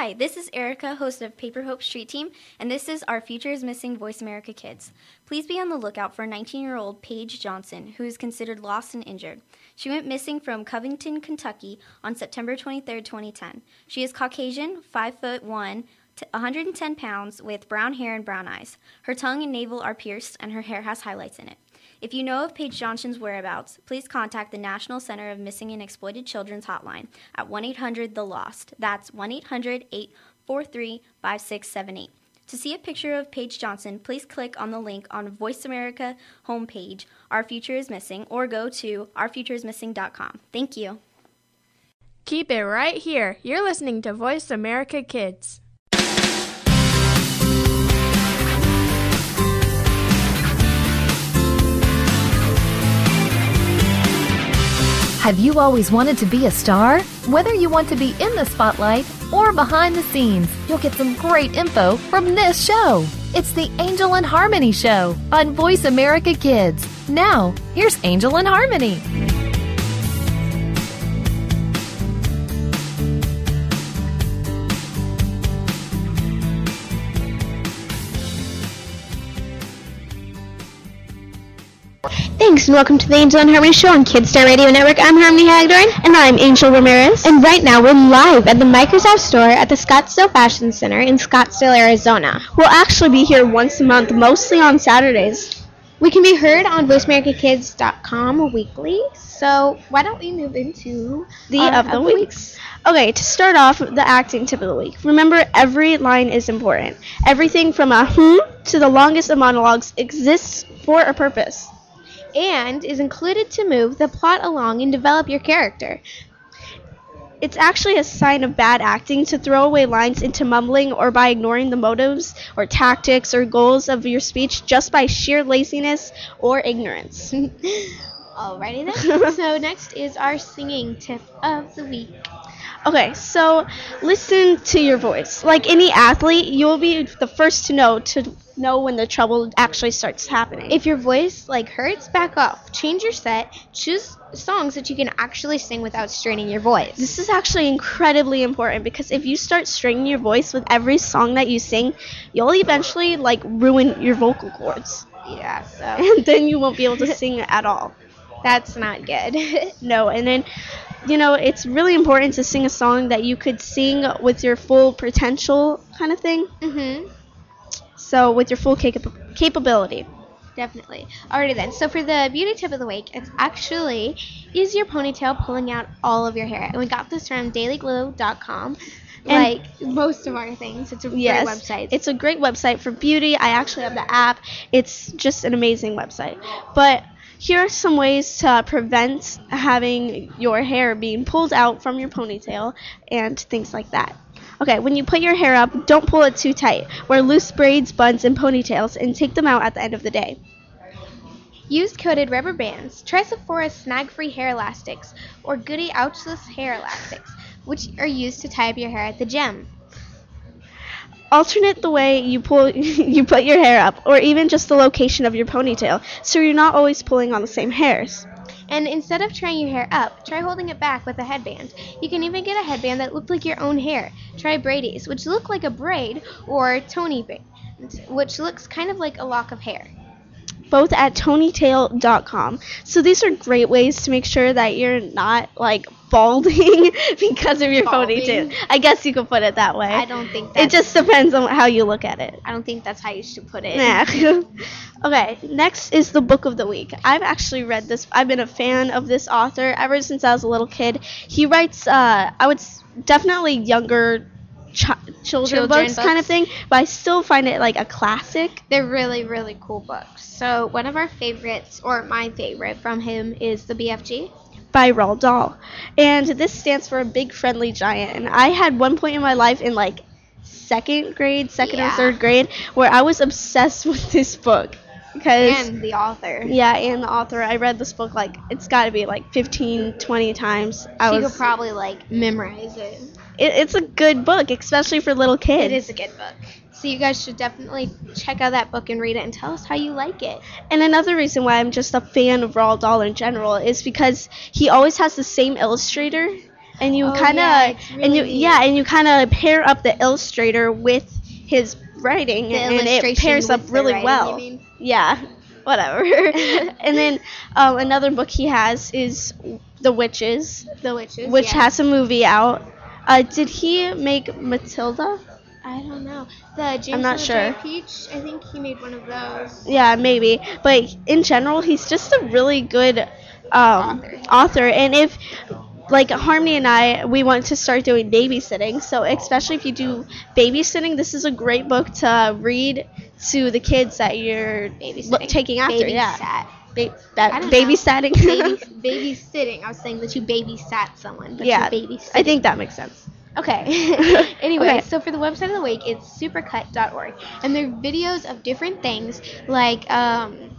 Hi, this is Erica, host of Paper Hope Street Team, and this is Our Future is Missing Voice America Kids. Please be on the lookout for 19 year old Paige Johnson, who is considered lost and injured. She went missing from Covington, Kentucky on September 23, 2010. She is Caucasian, 5 foot 1, 110 pounds, with brown hair and brown eyes. Her tongue and navel are pierced, and her hair has highlights in it. If you know of Paige Johnson's whereabouts, please contact the National Center of Missing and Exploited Children's hotline at 1 800 The Lost. That's 1 800 843 5678. To see a picture of Paige Johnson, please click on the link on Voice America homepage, Our Future is Missing, or go to ourfutureismissing.com. Thank you. Keep it right here. You're listening to Voice America Kids. Have you always wanted to be a star? Whether you want to be in the spotlight or behind the scenes, you'll get some great info from this show. It's the Angel and Harmony Show on Voice America Kids. Now, here's Angel and Harmony. Thanks and welcome to the Angel and Harmony Show on Kidstar Radio Network. I'm Harmony Hagdorn. And I'm Angel Ramirez. And right now we're live at the Microsoft store at the Scottsdale Fashion Center in Scottsdale, Arizona. We'll actually be here once a month, mostly on Saturdays. We can be heard on VoiceAmericaKids.com weekly. So why don't we move into the our of the weeks? Okay, to start off, the acting tip of the week. Remember, every line is important. Everything from a hmm to the longest of monologues exists for a purpose. And is included to move the plot along and develop your character. It's actually a sign of bad acting to throw away lines into mumbling or by ignoring the motives or tactics or goals of your speech just by sheer laziness or ignorance. Alrighty then. so next is our singing tip of the week. Okay, so listen to your voice. Like any athlete, you'll be the first to know to know when the trouble actually starts happening. If your voice like hurts, back off. Change your set. Choose songs that you can actually sing without straining your voice. This is actually incredibly important because if you start straining your voice with every song that you sing, you'll eventually like ruin your vocal cords. Yeah, so And then you won't be able to sing at all. that's not good. No, and then you know, it's really important to sing a song that you could sing with your full potential kind of thing. mhm. So with your full capa- capability. Definitely. Alrighty then. So for the beauty tip of the week, it's actually is your ponytail pulling out all of your hair. And we got this from dailyglow.com. And- Like most of our things, it's a Yes, great website. It's a great website for beauty. I actually have the app. It's just an amazing website. But here are some ways to prevent having your hair being pulled out from your ponytail and things like that. Okay, when you put your hair up, don't pull it too tight. Wear loose braids, buns, and ponytails and take them out at the end of the day. Use coated rubber bands. Try Sephora snag-free hair elastics or Goody ouchless hair elastics, which are used to tie up your hair at the gym. Alternate the way you pull you put your hair up or even just the location of your ponytail so you're not always pulling on the same hairs. And instead of tying your hair up, try holding it back with a headband. You can even get a headband that looks like your own hair. Try braidies, which look like a braid, or Tony bands, which looks kind of like a lock of hair. both at tonytail.com. So these are great ways to make sure that you're not like balding because of your Balding? ponytail. I guess you could put it that way. I don't think that's, It just depends on how you look at it. I don't think that's how you should put it. Nah. okay, next is the book of the week. I've actually read this. I've been a fan of this author ever since I was a little kid. He writes, uh, I would s- definitely younger chi- children, Children books, kind of thing, but I still find it like a classic. They're really, really cool books. So one of our favorites, or my favorite from him, is the BFG. By Roald Dahl. And this stands for a big friendly giant. And I had one point in my life in like second grade, second or third grade, where I was obsessed with this book. Because And the author. yeah, and the author, I read this book like it's got to be like 15, 20 times. I was could probably like memorize it. it, it's a good book, especially for little kids. It is a good book. So you guys should definitely check out that book and read it and tell us how you like it. And another reason why I'm just a fan of Roald Dahl in general is because he always has the same illustrator and you Oh, kind of yeah, it's and you yeah, and you kind of pair up the illustrator with his writing, The and it pairs up really writing, well. Yeah, whatever. and then um, another book he has is The Witches, The witches. which yeah. has a movie out. Uh, did he make Matilda? I don't know. The James I'm not sure. Peach. I think he made one of those. Yeah, maybe. But in general, he's just a really good um, Author. author. And if, like, Harmony and I, we want to start doing babysitting. So, especially if you do babysitting, this is a great book to read to the kids that you're Babysitting. lo- taking after. Yeah. Babysat. Ba- that I babysitting. Baby, babysitting. I was saying that you babysat someone, but yeah. you're babysitting. I think that makes sense. Okay. anyway, Okay. so for the website of the week, it's supercut.org, and they're videos of different things like um,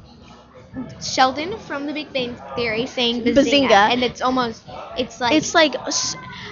Sheldon from The Big Bang Theory saying bazinga, Bazinga. and it's almost it's like It's like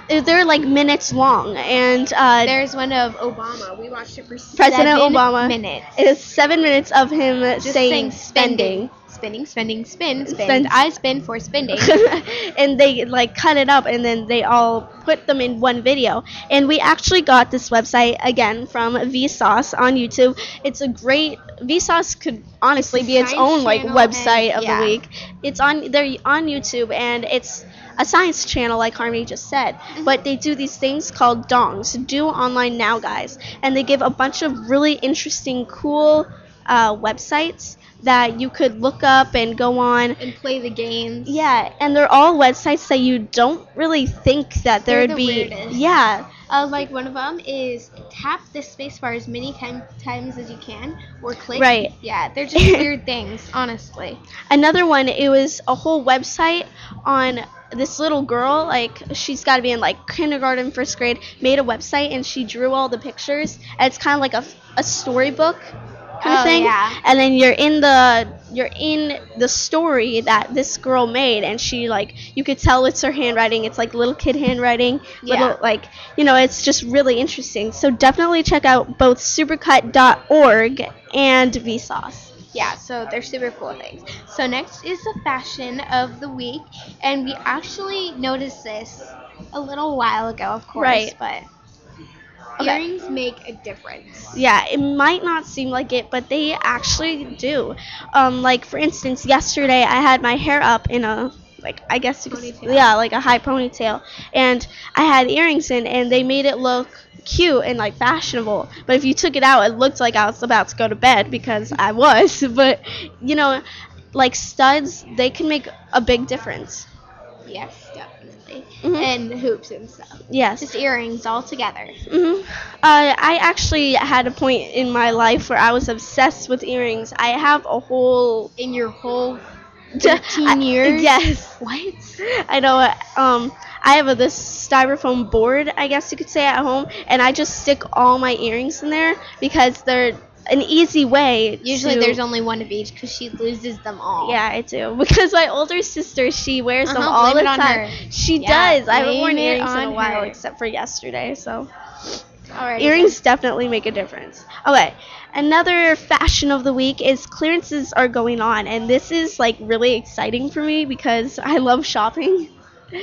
they're like minutes long, and uh, there's one of Obama. We watched it for President seven Obama. minutes. it is seven minutes of him saying, saying spending. spending, spending, spin, spin. Spend. I spin for spending. and they like cut it up and then they all put them in one video. And we actually got this website again from Vsauce on YouTube. It's a great Vsauce could honestly It's be its own like website and- of yeah. the week. It's on they're on YouTube and it's a science channel like Harmony just said. Mm-hmm. But they do these things called dongs. Do online now guys. And they give a bunch of really interesting cool uh, websites that you could look up and go on and play the games. yeah, and they're all websites that you don't really think that there They're would the be. weirdest. Yeah, Uh, like one of them is tap the spacebar as many time, times as you can, or click. Right. Yeah, they're just weird things, honestly. another one. It was a whole website on this little girl. Like she's got to be in like kindergarten, first grade. Made a website and she drew all the pictures. And it's kind of like a a storybook kind of Oh, thing. yeah. And then you're in the you're in the story that this girl made, and she like you could tell it's her handwriting. It's like little kid handwriting. Little Yeah. like you know, it's just really interesting. So definitely check out both supercut.org and Vsauce. Yeah, so they're super cool things. So next is the fashion of the week, and we actually noticed this a little while ago, of course, Right. but Okay. earrings make a difference. Yeah, it might not seem like it, but they actually do. Um, like for instance, yesterday I had my hair up in a like I guess you could yeah, like a high ponytail, and I had earrings in, and they made it look cute and like fashionable. But if you took it out, it looked like I was about to go to bed because I was. But you know, like studs, they can make a big difference. Yes, definitely. Mhm. And hoops and stuff. Yes. Just earrings all together. hmm Uh, I actually had a point in my life where I was obsessed with earrings. I have a whole In your whole I- 13 years? Yes. What? I know. Um, I have a, this styrofoam board, I guess you could say, at home, and I just stick all my earrings in there because they're an easy way. Usually to- there's only one of each because she loses them all. Yeah, I do because my older sister she wears them Uh-huh, all blame the time. her. She Yeah, does. I haven't worn earrings in a while her. except for yesterday, so. Alright. Earrings definitely make a difference. Okay, another fashion of the week is clearances are going on, and this is like really exciting for me because I love shopping.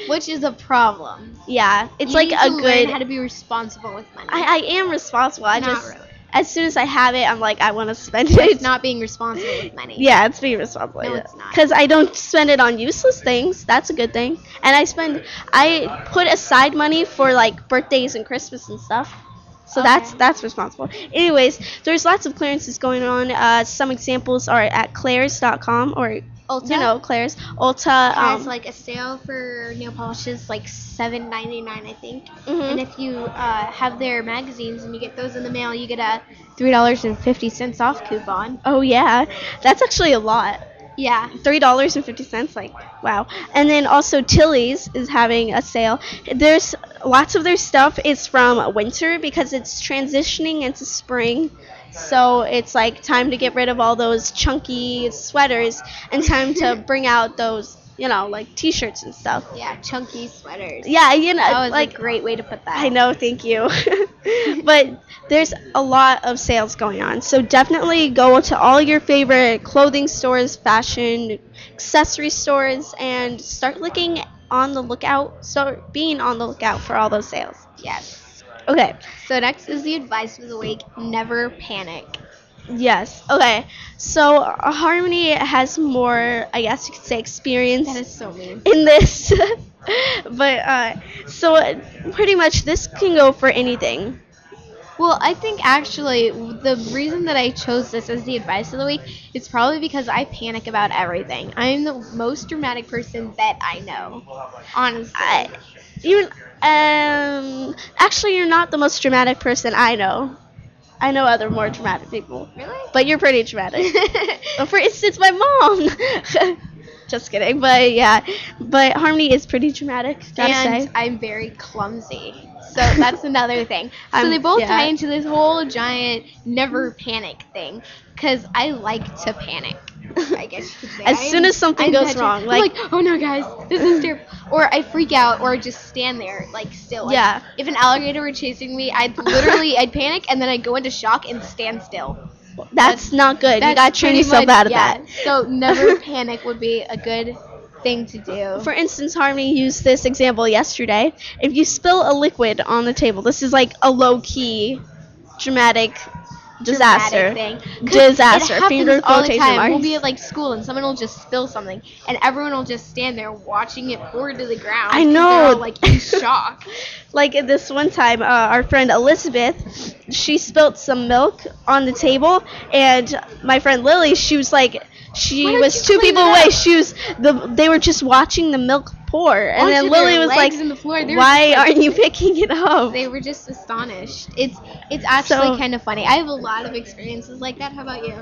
Which is a problem. Yeah, it's You like need a to good. Learn how to be responsible with money. I, I am responsible. I Not just really. As soon as I have it, I'm like I want to spend it. It's not being responsible with money. Yeah, it's being responsible. No, it's not. Because I don't spend it on useless things. That's a good thing. And I spend, I put aside money for like birthdays and Christmas and stuff. So that's Okay. that's responsible. Anyways, there's lots of clearances going on. Uh, some examples are at Claire's.com or Ulta you know Claire's, Ulta. has Um, like a sale for nail polishes, like seven ninety nine, I think. mhm. And if you uh, have their magazines and you get those in the mail, you get a three dollars and fifty cents off coupon. oh yeah, that's actually a lot. Yeah. three dollars and fifty cents like wow. And then also tilly's is having a sale. There's lots of their stuff is from winter because it's transitioning into spring. So it's like time to get rid of all those chunky sweaters and time to bring out those you know like t-shirts and stuff Yeah, chunky sweaters. yeah you know That was like a great way to put that. I know, thank you. but there's a lot of sales going on. So definitely go to all your favorite clothing stores, fashion, accessory stores, and start looking on the lookout. Start being on the lookout for all those sales. Yes. Okay. So next is the advice of the week: never panic. Yes. Okay. So uh, Harmony has more, I guess you could say, experience That is so mean. in this. but uh, so pretty much this can go for anything. Well, I think actually the reason that I chose this as the advice of the week is probably because I panic about everything. I'm the most dramatic person that I know. Honestly. I, you um actually you're not the most dramatic person I know. I know other more dramatic people, really? but you're pretty dramatic. For instance, my mom. Just kidding, but yeah, but Harmony is pretty dramatic. Gotta and. I'm very clumsy. So that's another thing. So I'm- they both yeah. tie into this whole giant never panic thing because I like to panic. I guess you could say. As I soon am- as something I'm goes wrong, like- like, oh no, guys, this is terrible. Or I freak out, or just stand there like still. Like, Yeah. If an alligator were chasing me, I'd literally I'd panic and then I'd go into shock and stand still. That's not good. you That's gotta train yourself out of yeah. that. So never panic would be a good thing to do. For instance, Harmony used this example yesterday. If you spill a liquid on the table, this is like a low key, dramatic disaster. thing. Disaster. It Finger all the time. marks. We'll be at like school and someone will just spill something, and everyone will just stand there watching it pour to the ground. I know. All, like in shock. Like this one time, uh, our friend Elizabeth, she spilt some milk on the table, and my friend Lily, she was like, she was two people away. She was the they were just watching the milk pour, and then Lily was like, the floor. "Why like- aren't you picking it up?" They were just astonished. It's it's actually So- kind of funny. I have a lot of experiences like that. How about you?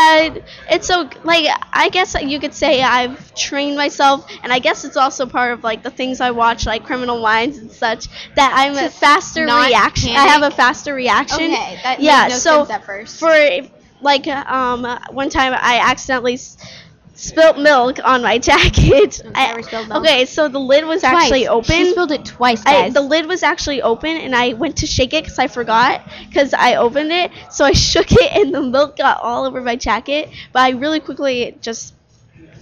Uh, it's so like I guess you could say I've trained myself, and I guess it's also part of like the things I watch, like Criminal Minds and such, that I'm a faster reaction. I have a faster reaction. Okay, that yeah. no so sense at first. for like um one time I accidentally spilt milk on my jacket. I- never spilled milk. okay, so the lid was actually open. She spilled it twice, I, the lid was actually open, and I went to shake it because I forgot because I opened it. So I shook it, and the milk got all over my jacket. But I really quickly just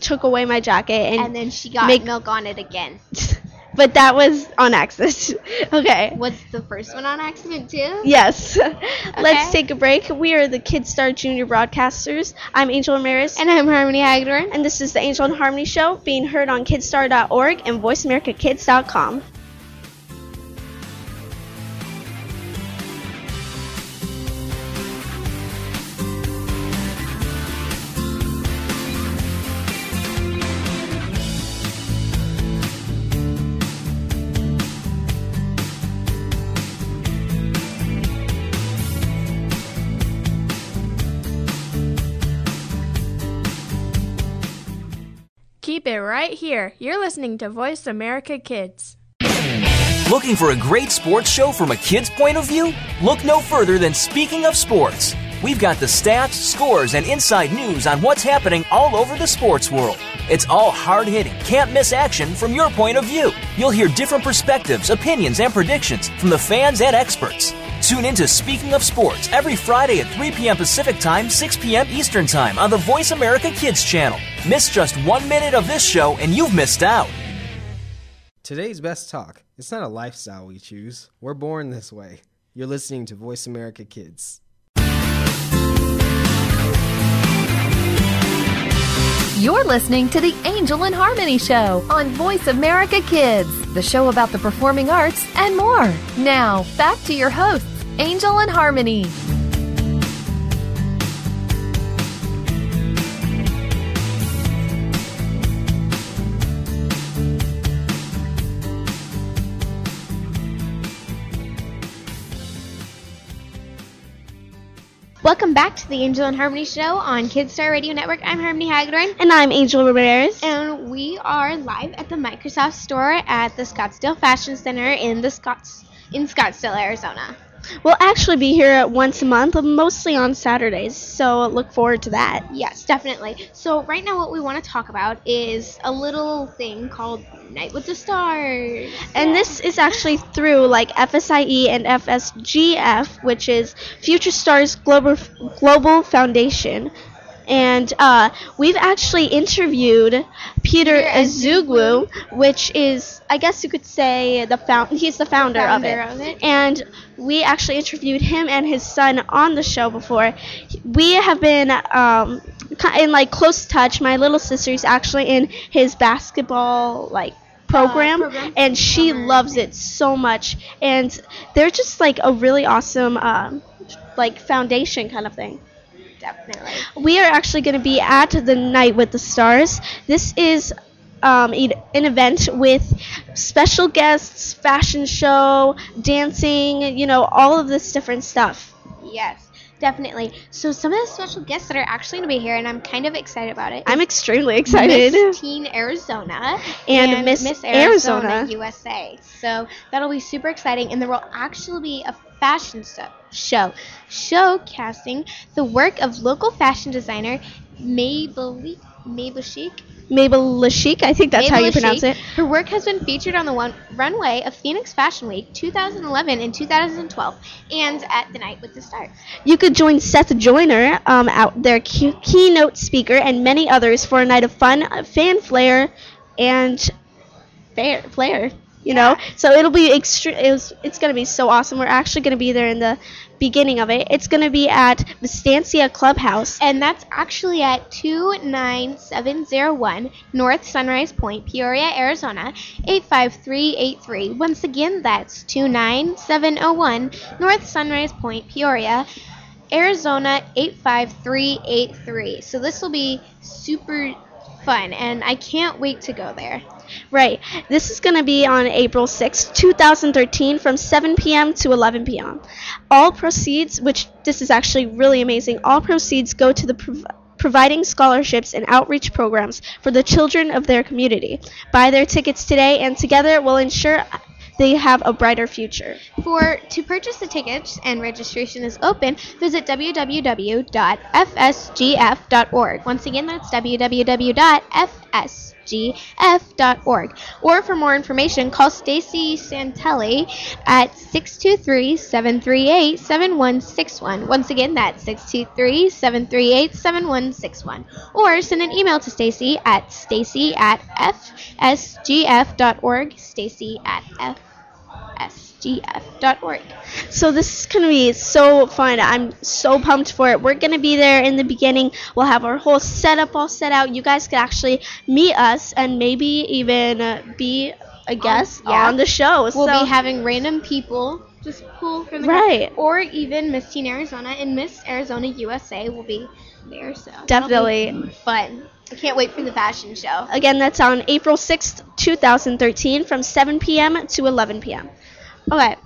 took away my jacket, and, and then she got make- milk on it again. but that was on accident. okay. Was the first one on accident too? Yes. Let's take a break. We are the Kidstar Junior Broadcasters. I'm Angel Ramirez. And I'm Harmony Hagedorn. and this is the Angel and Harmony Show, being heard on Kidstar.org and VoiceAmericaKids.com. Keep it right here. You're listening to Voice America Kids. Looking for a great sports show from a kid's point of view? Look no further than Speaking of Sports. We've got the stats, scores, and inside news on what's happening all over the sports world. It's all hard hitting, can't miss action from your point of view. You'll hear different perspectives, opinions, and predictions from the fans and experts. Tune into Speaking of Sports every Friday at 3 p.m. Pacific Time, 6 p.m. Eastern Time on the Voice America Kids channel. Miss just one minute of this show and you've missed out. Today's best talk. It's not a lifestyle we choose. We're born this way. You're listening to Voice America Kids. You're listening to the Angel and Harmony Show on Voice America Kids, the show about the performing arts and more. Now, back to your hosts, Angel and Harmony. Welcome back to the Angel and Harmony Show on Kidstar Radio Network. I'm Harmony Hagedorn. And I'm Angel Ramirez. And we are live at the Microsoft store at the Scottsdale Fashion Center in the Scotts in Scottsdale, Arizona. We'll actually be here once a month, mostly on Saturdays, so look forward to that. Yes, definitely. So right now what we want to talk about is a little thing called Night with the Stars. And this is actually through like FSIE and FSGF, which is Future Stars Global Global Foundation. And uh, we've actually interviewed Peter Azugwu, which is, I guess you could say, the found. He's the founder, Founder of, it. of it. And we actually interviewed him and his son on the show before. We have been um, in like close touch. My little sister is actually in his basketball like program, program. and she Summer loves it so much. And they're just like a really awesome um, like foundation kind of thing. Definitely. We are actually going to be at the Night with the Stars. This is um, an event with special guests, fashion show, dancing, you know, all of this different stuff. Yes, definitely. So some of the special guests that are actually going to be here, and I'm kind of excited about it. I'm extremely excited. Miss Teen Arizona And Miss Arizona. USA. So that'll be super exciting, and there will actually be a fashion so- show showcasing the work of local fashion designer Mabel Chic. Mabel Lashik, I think that's how Mabel you pronounce it. Her work has been featured on the one- runway of Phoenix Fashion Week 2011 and 2012, and at the Night with the Stars. You could join Seth Joyner, um, out there, key- keynote speaker, and many others for a night of fun, uh, fan flair, and fair flair. You know, so it'll be extre- it's, it's gonna be so awesome. We're actually gonna be there in the beginning of it. It's gonna be at Vistancia Clubhouse. And that's actually at 29701 North Sunrise Point, Peoria, Arizona 85383. Once again, that's 29701 North Sunrise Point, Peoria, Arizona 85383. So this will be super fun, and I can't wait to go there. Right. This is gonna be on April sixth, 2013, from 7 p.m. to 11 p.m. All proceeds, which this is actually really amazing, all proceeds go to the prov- providing scholarships and outreach programs for the children of their community. Buy their tickets today, and together we'll ensure they have a brighter future. For to purchase the tickets and registration is open, visit www.fsgf.org. Once again, that's www.fsgf.org. Or for more information, call Stacy Santelli at 623-738-7161. Once again, that's 623-738-7161. Or send an email to Stacy at stacy at fsgf.org. Stacy at f sgf.org. So this is gonna be so fun. I'm so pumped for it. We're gonna be there in the beginning. We'll have our whole setup all set out. You guys could actually meet us and maybe even uh, be a guest yeah. on the show. We'll so, be having random people just pull from the Right. or even Miss Teen Arizona and Miss Arizona USA will be there. So Definitely. fun. I can't wait for the fashion show. Again, that's on April 6th, 2013, from 7 p.m. to 11 p.m. Okay.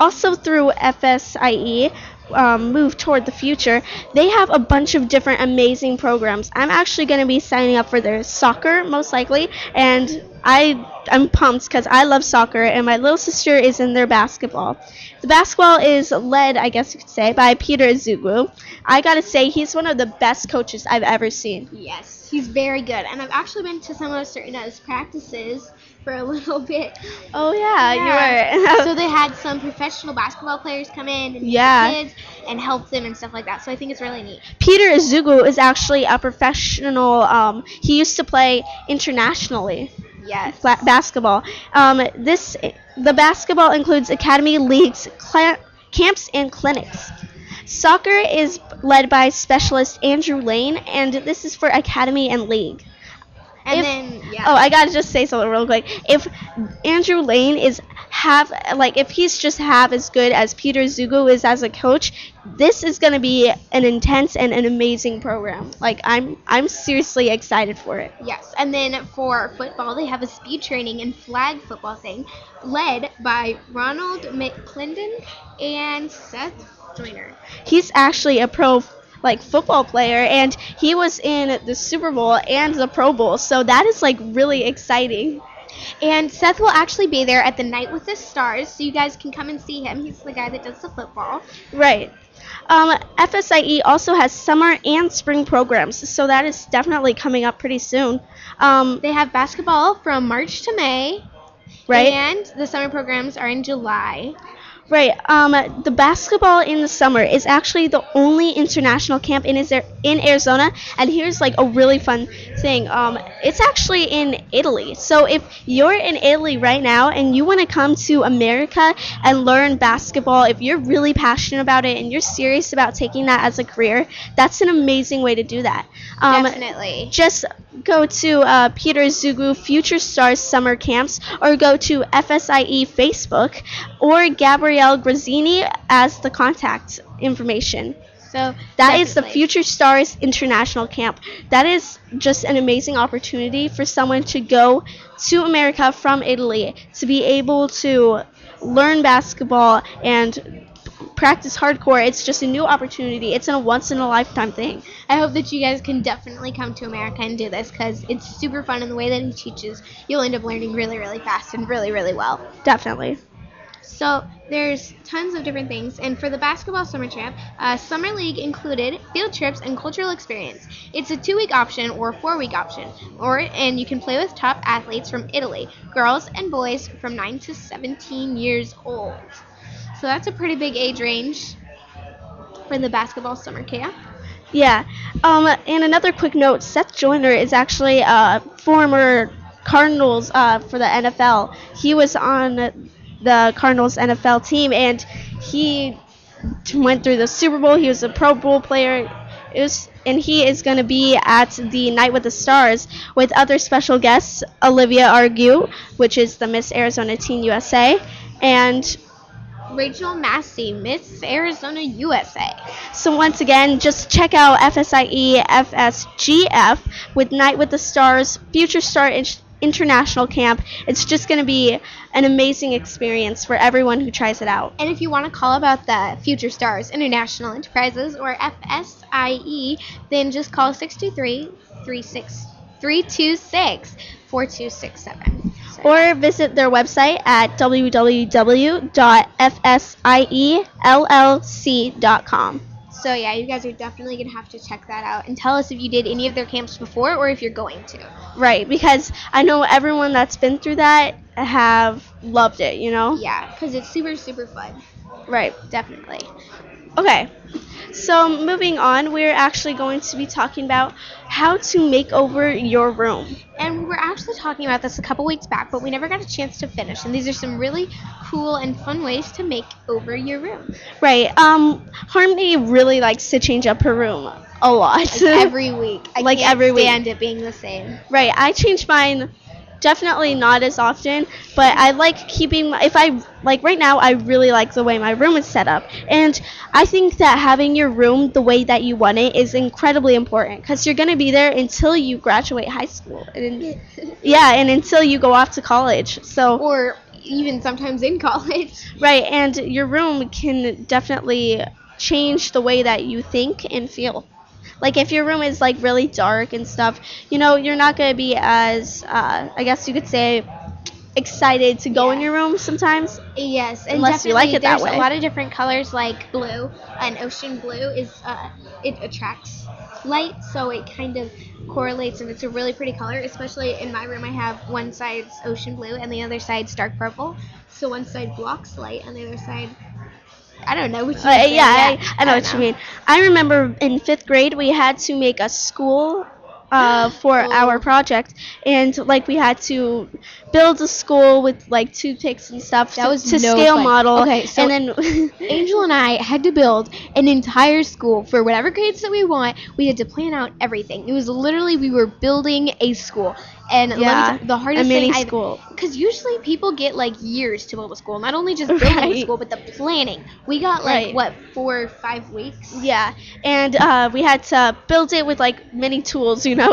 Also, through FSIE, um, Move Toward the Future, they have a bunch of different amazing programs. I'm actually going to be signing up for their soccer, most likely, and I, I'm pumped because I love soccer, and my little sister is in their basketball. The basketball is led, I guess you could say, by Peter Azugwu. I gotta say, he's one of the best coaches I've ever seen. Yes, he's very good, and I've actually been to some of Serena's practices for a little bit. Oh yeah, Yeah. you were. so they had some professional basketball players come in and Yeah. kids and help them and stuff like that. So I think it's really neat. Peter Azugu is actually a professional. Um, he used to play internationally Yes. ba- basketball. Um, this the basketball includes academy leagues, cla- camps, and clinics. Soccer is led by specialist Andrew Lane, and this is for academy and league. And If- then yeah. Oh, I gotta just say something real quick. If Andrew Lane is half, like, if he's just half as good as Peter Zugo is as a coach, this is gonna be an intense and an amazing program. Like, I'm, I'm seriously excited for it. Yes, and then for football, they have a speed training and flag football thing led by Ronald McClendon and Seth Joyner. He's actually a pro, like, football player, and he was in the Super Bowl and the Pro Bowl, so that is like really exciting. And Seth will actually be there at the Night with the Stars, so you guys can come and see him. He's the guy that does the football. Right. Um, FSIE also has summer and spring programs, so that is definitely coming up pretty soon. Um, They have basketball from March to May, right. and the summer programs are in July. Right. Um, the basketball in the summer is actually the only international camp in is in Arizona. And here's like a really fun thing. Um, it's actually in Italy. So if you're in Italy right now and you want to come to America and learn basketball, if you're really passionate about it and you're serious about taking that as a career, that's an amazing way to do that. Um, Definitely. Just go to uh, Peter Zugu Future Stars Summer Camps or go to FSIE Facebook or Gabrielle Grazzini as the contact information. So That is the. Future Stars International Camp. That is just an amazing opportunity for someone to go to America from Italy to be able to learn basketball and practice hardcore. It's just a new opportunity. It's a once in a lifetime thing. I hope that you guys can definitely come to America and do this because it's super fun and the way that he teaches, you'll end up learning really, really fast and really, really well. Definitely. So there's tons of different things, and for the basketball summer camp, uh, summer league included field trips and cultural experience. It's a two-week option or four-week option, or and you can play with top athletes from Italy, girls and boys from 9 to 17 years old. So that's a pretty big age range for the basketball summer camp. Yeah. Um, and another quick note: Seth Joyner is actually a former Cardinals uh, for the NFL. He was on the Cardinals NFL team, and he went through the Super Bowl. He was a Pro Bowl player. It was, and he is going to be at the Night with the Stars with other special guests, Olivia Argue, which is the Miss Arizona Teen USA, and Rachel Massey, Miss Arizona USA. So once again, just check out FSIE FSGF with Night with the Stars Future Star In- International Camp. It's just going to be an amazing experience for everyone who tries it out. And if you want to call about the Future Stars International Enterprises or FSIE, then just call 623 326 4267. Or visit their website at www.fsiellc.com. So, yeah, you guys are definitely going to have to check that out and tell us if you did any of their camps before or if you're going to. Right, because I know everyone that's been through that have loved it, you know? Yeah, because it's super, super fun. Right. Definitely. Okay. So moving on, we're actually going to be talking about how to make over your room. And we were actually talking about this a couple weeks back, but we never got a chance to finish. And these are some really cool and fun ways to make over your room. Right. Um Harmony really likes to change up her room a lot. Like every week. I Like can't every week. stand it being the same. right. I change mine definitely not as often, but I like keeping if I like right now I really like the way my room is set up. And I think that having your room the way that you want it is incredibly important cuz you're going to be there until you graduate high school. And yeah, and until you go off to college. So Or even sometimes in college. Right, and your room can definitely change the way that you think and feel. Like if your room is like really dark and stuff, you know, you're not gonna be as, uh, I guess you could say, excited to go in your room sometimes. Yes, and Unless you like it that there's way. a lot of different colors like blue, and ocean blue is uh, it attracts light, so it kind of correlates, and it's a really pretty color. Especially in my room, I have one side's ocean blue and the other side's dark purple. So one side blocks light, and the other side, I don't know which. you Uh, yeah, I, I know don't what you mean. I remember in fifth grade we had to make a school uh, for our project, and like we had to build a school with like toothpicks and stuff That to, was to no scale fun. model. Okay, so- and then Angel and I had to build an entire school for whatever grades that we want. We had to plan out everything. It was literally we were building a school, and Yeah, the hardest a mini thing school. Because usually people get like years to build a school, not only just building a school, but the planning. We got like Right. what four or five weeks. Yeah, and uh, we had to build it with like many tools, you know,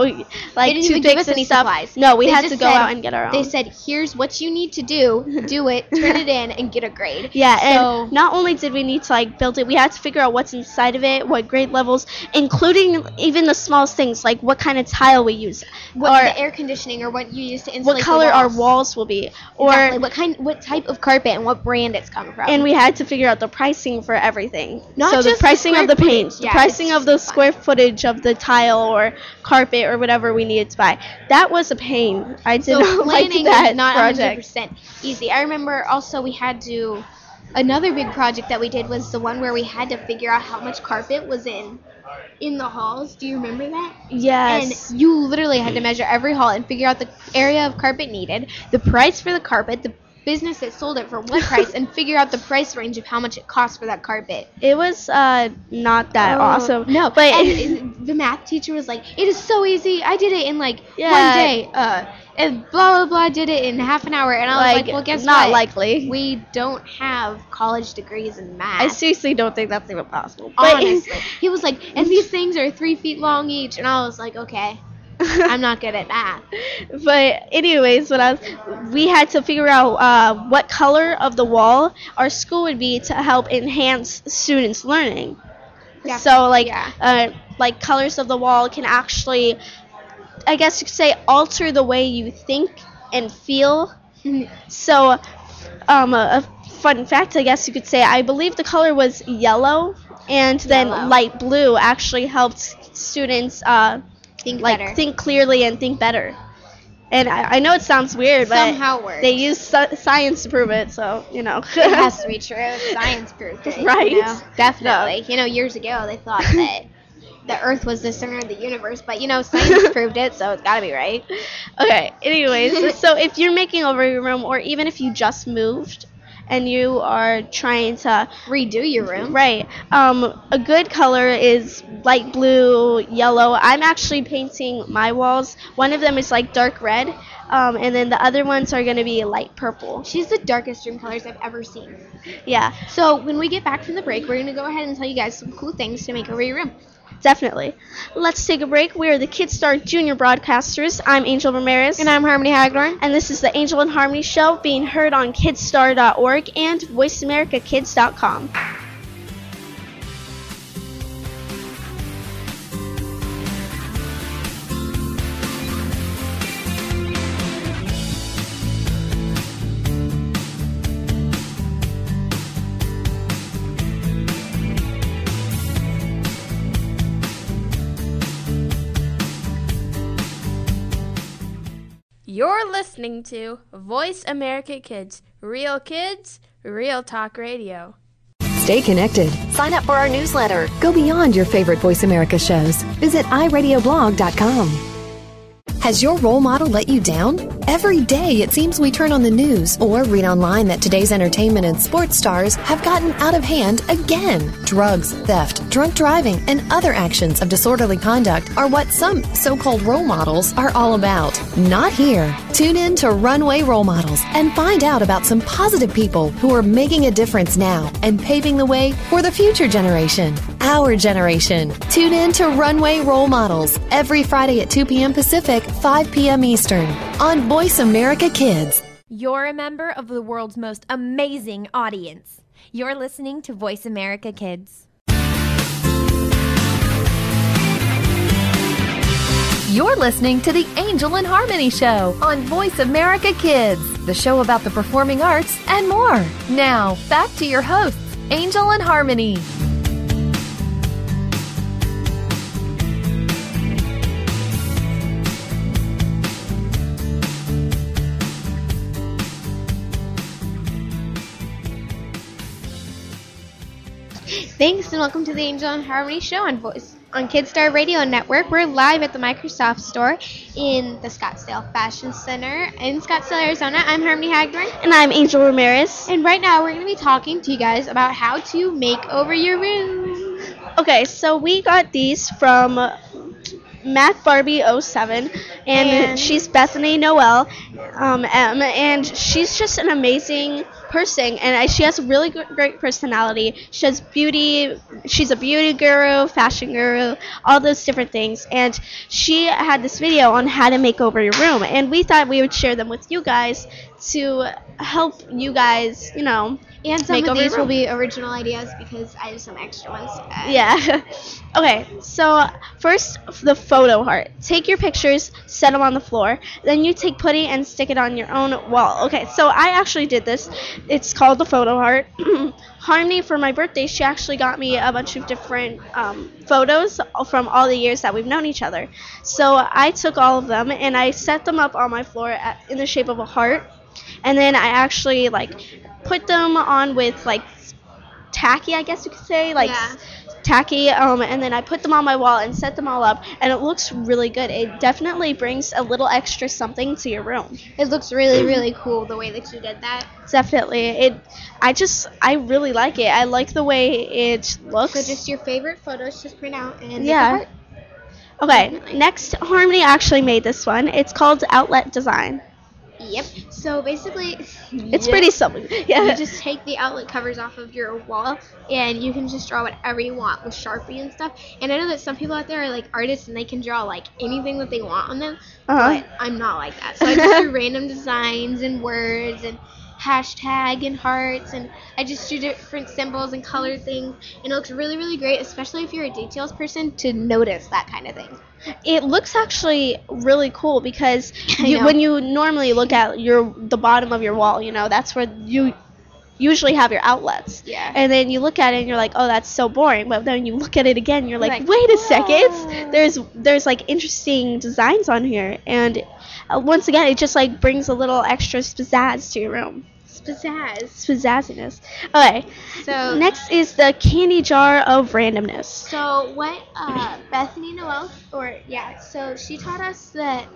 like didn't even give us and any stuff. supplies. No, we They had to go said- out and get our own. They said, "Here's what you need to do. Do it. Turn it in, and get a grade." yeah, So- and not only did we need to like build it, we had to figure out what's inside of it, what grade levels, including even the smallest things like what kind of tile we use, What or the air conditioning or what you use to insulate what color our walls. will be, or Exactly. what kind, what type of carpet, and what brand it's coming from. and we had to figure out the pricing for everything. Not so the just the pricing of the paint, footage. the pricing of the fun. square footage of the tile or carpet or whatever we needed to buy. That was a pain. I did so not like that is not project. 100% easy. I remember also we had to another big project that we did was the one where we had to figure out how much carpet was in in the halls. Do you remember that? Yes. And you literally had to measure every hall and figure out the area of carpet needed, the price for the carpet, the business that sold it for what price, and figure out the price range of how much it costs for that carpet. it was uh not that Oh, awesome. No, but and, and the math teacher was like, "It is so easy. I did it in like Yeah. one day." Uh, and blah blah blah did it in half an hour, and I was like, like, "Well, guess not what? likely. We don't have college degrees in math." I seriously don't think that's even possible. But Honestly, he was like, "And these things are three feet long each," and I was like, "Okay, I'm not good at math." but anyways, when I was, we had to figure out uh, what color of the wall our school would be to help enhance students' learning. Yeah. So like Yeah. uh, like colors of the wall can actually, I guess you could say, alter the way you think and feel. So, um, a, a fun fact, I guess you could say, I believe the color was yellow, and then Yellow. light blue actually helped students uh, Think like better. think clearly and think better. And I, I know it sounds weird, but Somehow works. they use sci- science to prove it, so you know. it has to be true. Science proved it. Right? You know? Definitely. You know, years ago they thought that the Earth was the center of the universe, but you know, science proved it, so it's got to be right. Okay, anyways, so if you're making over your room, or even if you just moved and you are trying to, Redo your room. right, um, a good color is light blue, yellow. I'm actually painting my walls. One of them is like dark red, um, and then the other ones are going to be light purple. She's the darkest room colors I've ever seen. Yeah, So when we get back from the break, we're gonna go ahead and tell you guys some cool things to make over your room. Definitely. Let's take a break. We are the Kidstar Junior Broadcasters. I'm Angel Ramirez. And I'm Harmony Hagdorn. And this is the Angel and Harmony Show being heard on Kidstar.org and VoiceAmericaKids.com. listening to Voice America Kids, real kids, real talk radio. Stay connected. Sign up for our newsletter. Go beyond your favorite Voice America shows. Visit iradioblog.com. Has your role model let you down? Every day it seems we turn on the news or read online that today's entertainment and sports stars have gotten out of hand again. Drugs, theft, drunk driving, and other actions of disorderly conduct are what some so called role models are all about. Not here. Tune in to Runway Role Models and find out about some positive people who are making a difference now and paving the way for the future generation, our generation. Tune in to Runway Role Models every Friday at 2 p.m. Pacific, 5 p.m. Eastern on Voice America Kids. You're a member of the world's most amazing audience. You're listening to Voice America Kids. You're listening to the Angel and Harmony Show on Voice America Kids, the show about the performing arts and more. Now, back to your hosts, Angel and Harmony. Thanks and welcome to the Angel and Harmony Show on Voice on Kidstar Radio Network. We're live at the Microsoft Store in the Scottsdale Fashion Center in Scottsdale, Arizona. I'm Harmony Hagdorn, And I'm Angel Ramirez. and right now we're going to be talking to you guys about how to make over your room. Okay, so we got these from Macbarbie07, and, And- she's Bethany Noel um, M, and she's just an amazing person, and I- she has a really gr- great personality. She has beauty, she's a beauty guru, fashion guru, all those different things, and she had this video on how to make over your room, and we thought we would share them with you guys to help you guys, you know, And some of these will be original ideas because I have some extra ones. Yeah. okay, so first, the photo heart. Take your pictures, set them on the floor. Then you take putty and stick it on your own wall. Okay, so I actually did this. It's called the photo heart. Harmony, for my birthday, she actually got me a bunch of different um, photos from all the years that we've known each other. So I took all of them and I set them up on my floor at, in the shape of a heart. And then I actually like put them on with like tacky, I guess you could say, like Yeah. tacky. Um, and then I put them on my wall and set them all up, and it looks really good. It definitely brings a little extra something to your room. It looks really, really cool the way that you did that. Definitely, it. I just I really like it. I like the way it looks. So just your favorite photos, just print out and Yeah. Okay, next Harmony actually made this one. It's called Outlet Design. Yep. So basically, It's pretty simple. Yeah. You just take the outlet covers off of your wall, and you can just draw whatever you want with Sharpie and stuff. And I know that some people out there are like artists, and they can draw like anything that they want on them. Uh-huh. But I'm not like that. So I just do random designs and words and hashtag and hearts, and I just do different symbols and color things. And it looks really, really great, especially if you're a details person, to notice that kind of thing. It looks actually really cool because you, when you normally look at your the bottom of your wall, you know that's where you usually have your outlets. Yeah. And then you look at it and you're like, oh, that's so boring. But then you look at it again, you're like, Like, wait a second, "Whoa." there's there's like interesting designs on here, and uh, once again, it just like brings a little extra pizzazz to your room. Pizzazz. Spazazziness. Okay. So Next is the candy jar of randomness. So what uh, Bethany Noel, or yeah, so she taught us that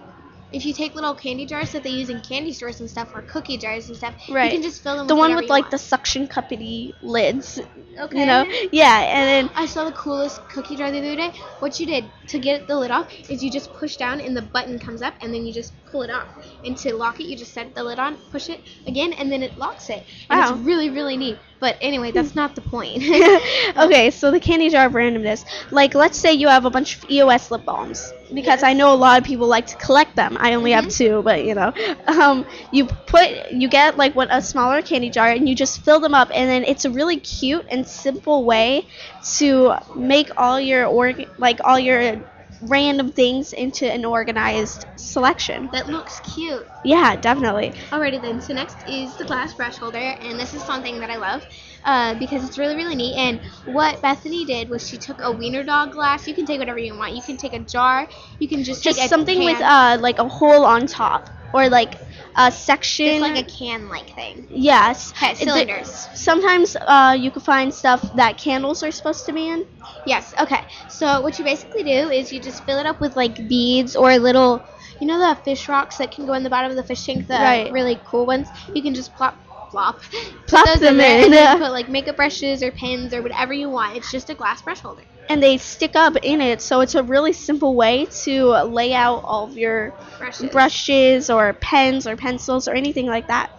if you take little candy jars that they use in candy stores and stuff, or cookie jars and stuff, Right. you can just fill them. With the with one with like the want. suction cuppity lids. okay. You know? Yeah, and then I saw the coolest cookie jar the other day. What you did to get the lid off is you just push down and the button comes up and then you just pull it off. And to lock it, you just set the lid on, push it again, and then it locks it. And Wow. it's really, really neat. But anyway, that's not the point. okay, so the candy jar of randomness. Like, let's say you have a bunch of EOS lip balms, because I know a lot of people like to collect them. I only have two, but you know, um, you put you get like what a smaller candy jar, and you just fill them up, and then it's a really cute and simple way to make all your org like all your random things into an organized selection. that looks cute. Yeah, definitely. Alrighty then, so next is the glass brush holder, and this is something that I love uh, because it's really, really neat. And what Bethany did was she took a wiener dog glass. You can take whatever you want. You can take a jar. You can just Just take a something with uh like a hole on top, or like a section. It's like a can-like thing. Yes. Okay, cylinders. sometimes uh, you can find stuff that candles are supposed to be in. Yes. Okay. So what you basically do is you just fill it up with like beads or little, you know, the fish rocks that can go in the bottom of the fish tank, the Right. really cool ones. You can just plop, plop, Plop those them in. and then put like makeup brushes or pens or whatever you want. It's just a glass brush holder. And they stick up in it, so it's a really simple way to lay out all of your Brushes. brushes or pens or pencils or anything like that.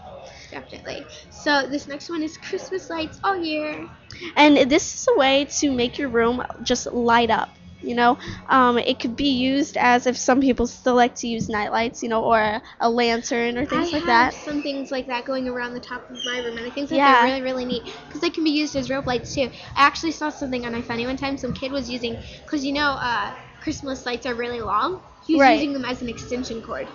Definitely. So this next one is Christmas lights all year. And this is a way to make your room just light up. You know, um, it could be used as if some people still like to use nightlights, you know, or a, a lantern or things I like have that. some things like that going around the top of my room, and I think that Yeah. they're really, really neat because they can be used as rope lights too. I actually saw something on my funny one time. Some kid was using because you know uh, Christmas lights are really long. He was Right. using them as an extension cord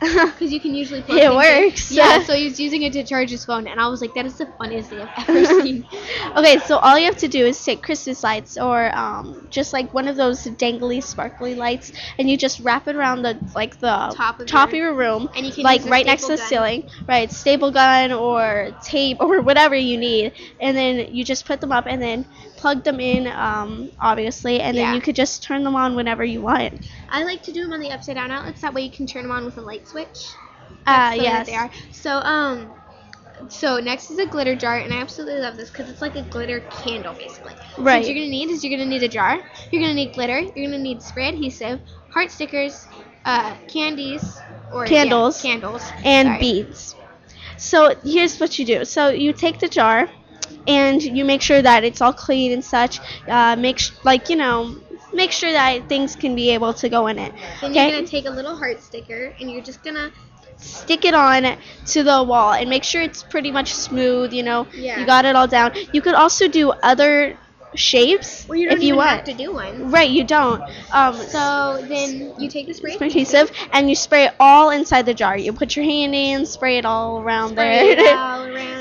because you can usually plug It in. works. Yeah, so he was using it to charge his phone, and I was like, that is the funniest thing I've ever seen. okay, so all you have to do is take Christmas lights or um, just like one of those dangly, sparkly lights, and you just wrap it around the like the Top of top your- your room, And you can like right next to the ceiling, right? Staple gun or tape or whatever you need, and then you just put them up and then plug them in, um, obviously, and Yeah. then you could just turn them on whenever you want. I like to do them on the upside down outlets. That way you can turn them on with a light switch. Uh, so yes. they are. So um, so next is a glitter jar, and I absolutely love this because it's like a glitter candle basically. Right. what you're gonna need is you're gonna need a jar. You're gonna need glitter. You're gonna need spray adhesive, heart stickers, uh, candies, or yeah, Candles. candles, and Sorry. beads. So here's what you do. So you take the jar, and you make sure that it's all clean and such. Uh, make sh- like you know, make sure that things can be able to go in it. Then Okay. you're gonna take a little heart sticker, and you're just gonna Stick it on to the wall and make sure it's pretty much smooth. You know, Yeah. you got it all down. You could also do other shapes well, you if you want. have to do one. Right, you don't. Um, So then you take the spray spray adhesive and you spray it all inside the jar. You put your hand in, spray it all around spray there.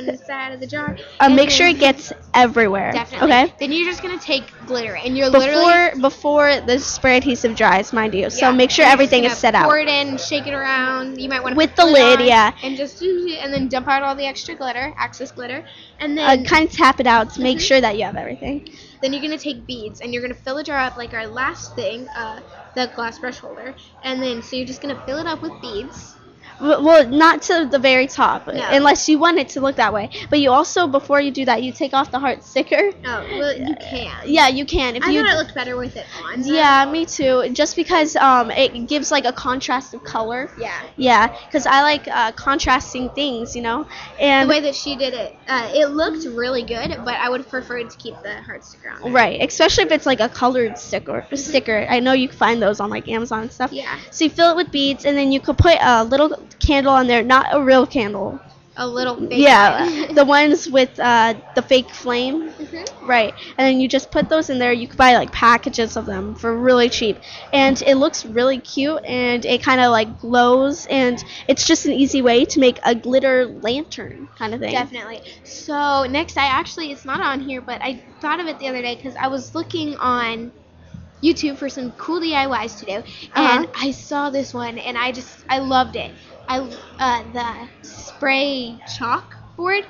around the side of the jar. Uh, make sure it gets everywhere. Definitely. Okay. Then you're just gonna take glitter, and you're literally before before the spray adhesive dries, mind you. So Yeah, make sure everything is set out. Pour it in, shake it around. You might want to With the lid, yeah. and just and then dump out all the extra glitter, excess glitter, and Uh, then kind of tap it out to make Mhm. sure that you have everything. then you're gonna take beads and you're gonna fill the jar up like our last thing, uh, the glass brush holder, and then so you're just gonna fill it up with beads. Well, not to the very top, No. unless you want it to look that way. But you also, before you do that, you take off the heart sticker. Oh, well, you can. Yeah, you can. If I you thought it looked better with it on. Yeah, me too. Just because um, it gives like a contrast of color. Yeah. Yeah, because I like uh, contrasting things, you know. And the way that she did it, uh, it looked really good, but I would have preferred to keep the heart sticker on. there. right, especially if it's like a colored sticker. Sticker. I know you can find those on like Amazon and stuff. Yeah. So you fill it with beads, and then you could put a little candle on there, not a real candle. A little bit. yeah, the ones with uh, the fake flame. Mhm. Right, and then you just put those in there. You could buy like packages of them for really cheap, and it looks really cute, and it kind of like glows, and it's just an easy way to make a glitter lantern kind of thing. Definitely. So next, I actually it's not on here, but I thought of it the other day because I was looking on YouTube for some cool DIYs to do, and Uh-huh. I saw this one, and I just I loved it. I uh, the spray chalkboard.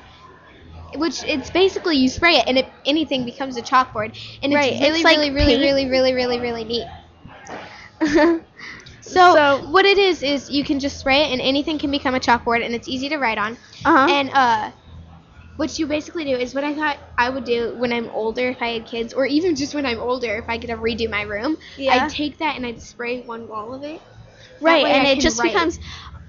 Which it's basically you spray it and it, anything becomes a chalkboard and Right, it's it's really like really really really really really really neat. So, So- what it is is you can just spray it and anything can become a chalkboard and it's easy to write on. Uh-huh. And uh, what you basically do is what I thought I would do when I'm older if I had kids, or even just when I'm older if I get to redo my room. Yeah. I'd take that and I'd spray one wall of it. right, and I it just write. becomes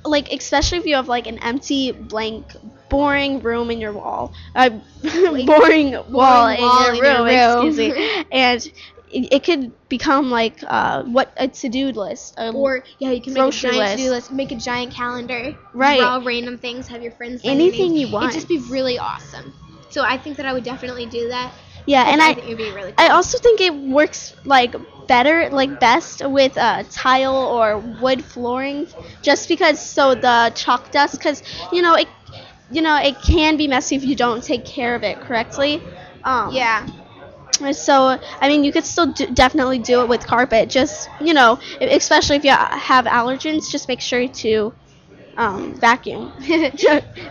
like, especially if you have like an empty, blank, boring room in your wall, uh, boring wall, in, your in your room, room. excuse me, and it, it could become like uh, what a to-do list. Um, Or yeah, you can make a giant list. to-do list, make a giant calendar, Right. Draw random things, have your friends. Anything you want. It'd just be really awesome. So I think that I would definitely do that. Yeah, and I I, think it'd be really. Cool. I also think it works like better, like best with uh, tile or wood flooring, just because so the chalk dust, because you know it, you know it can be messy if you don't take care of it correctly. Um, yeah. So I mean, you could still do, definitely do it with carpet. Just you know, especially if you have allergens, just make sure to um, vacuum.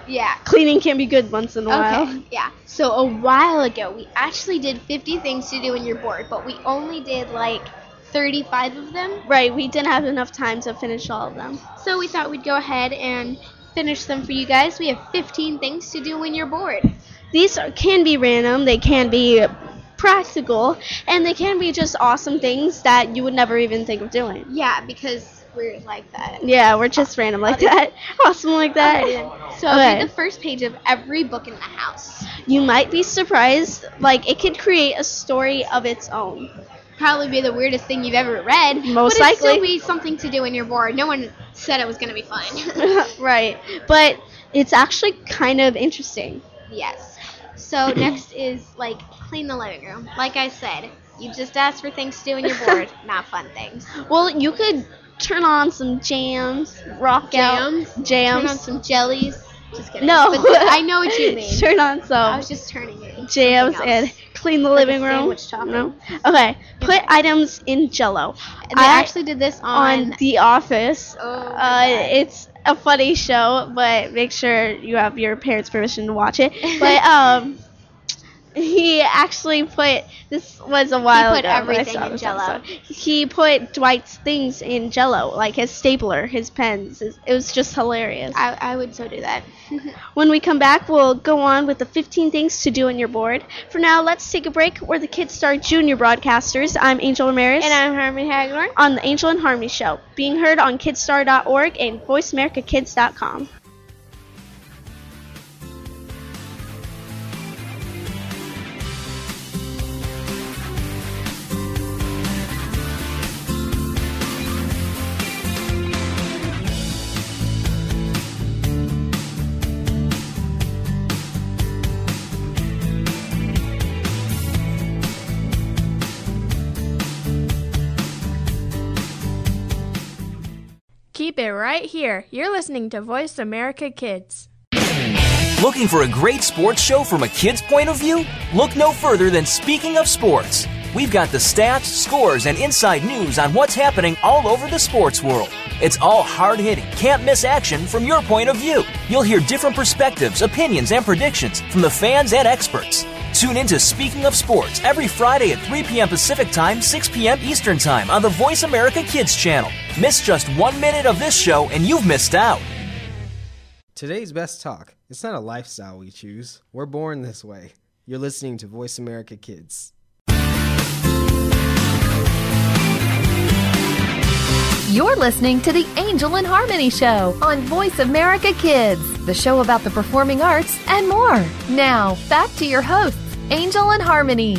Yeah. Cleaning can be good once in a while. Okay, yeah. So a while ago, we actually did 50 things to do in your board, but we only did like 35 of them. Right, we didn't have enough time to finish all of them. So we thought we'd go ahead and finish them for you guys. We have 15 things to do when you're bored. These are, can be random, they can be practical, and they can be just awesome things that you would never even think of doing. Yeah, because we're like that. Yeah, we're just random like that. Awesome like that. So Okay. the first page of every book in the house. You might be surprised, like it could create a story of its own. Probably be the weirdest thing you've ever read. Most but it'd still likely. be something to do when you're bored. No one said it was going to be fun. right. But it's actually kind of interesting. Yes. So next is like clean the living room. Like I said, you just ask for things to do when you're bored, not fun things. Well, you could turn on some jams, rock Jams? out jams. Turn on some jellies. Just kidding. no, But I know what you mean. turn on some. I was just turning it. jams and clean the Like living room. No. Okay. Put items in Jello. And they I- actually did this on. on The Office. Oh uh, it's a funny show, but make sure you have your parents' permission to watch it. But um, he actually put this was a while put ago. everything in Jello. Episode. He put Dwight's things in Jello, like his stapler, his pens. It it was just hilarious. I, I would so do that. When we come back, we'll go on with the 15 things to do on your board. For now, let's take a break. We're the Kidstar Junior broadcasters. I'm Angel Ramirez. and I'm Harmony Hagler. on the Angel and Harmony Show, being heard on Kidstar.org and VoiceAmericaKids.com. Keep it right here. You're listening to Voice America Kids. Looking for a great sports show from a kid's point of view? Look no further than Speaking of Sports. We've got the stats, scores, and inside news on what's happening all over the sports world. It's all hard hitting, can't miss action from your point of view. You'll hear different perspectives, opinions, and predictions from the fans and experts. Tune in to Speaking of Sports every Friday at 3 p.m. Pacific Time, 6 p.m. Eastern Time on the Voice America Kids channel. Miss just one minute of this show and you've missed out. Today's best talk. It's not a lifestyle we choose. We're born this way. You're listening to Voice America Kids. You're listening to the Angel and Harmony Show on Voice America Kids, the show about the performing arts and more. Now, back to your hosts, Angel and Harmony.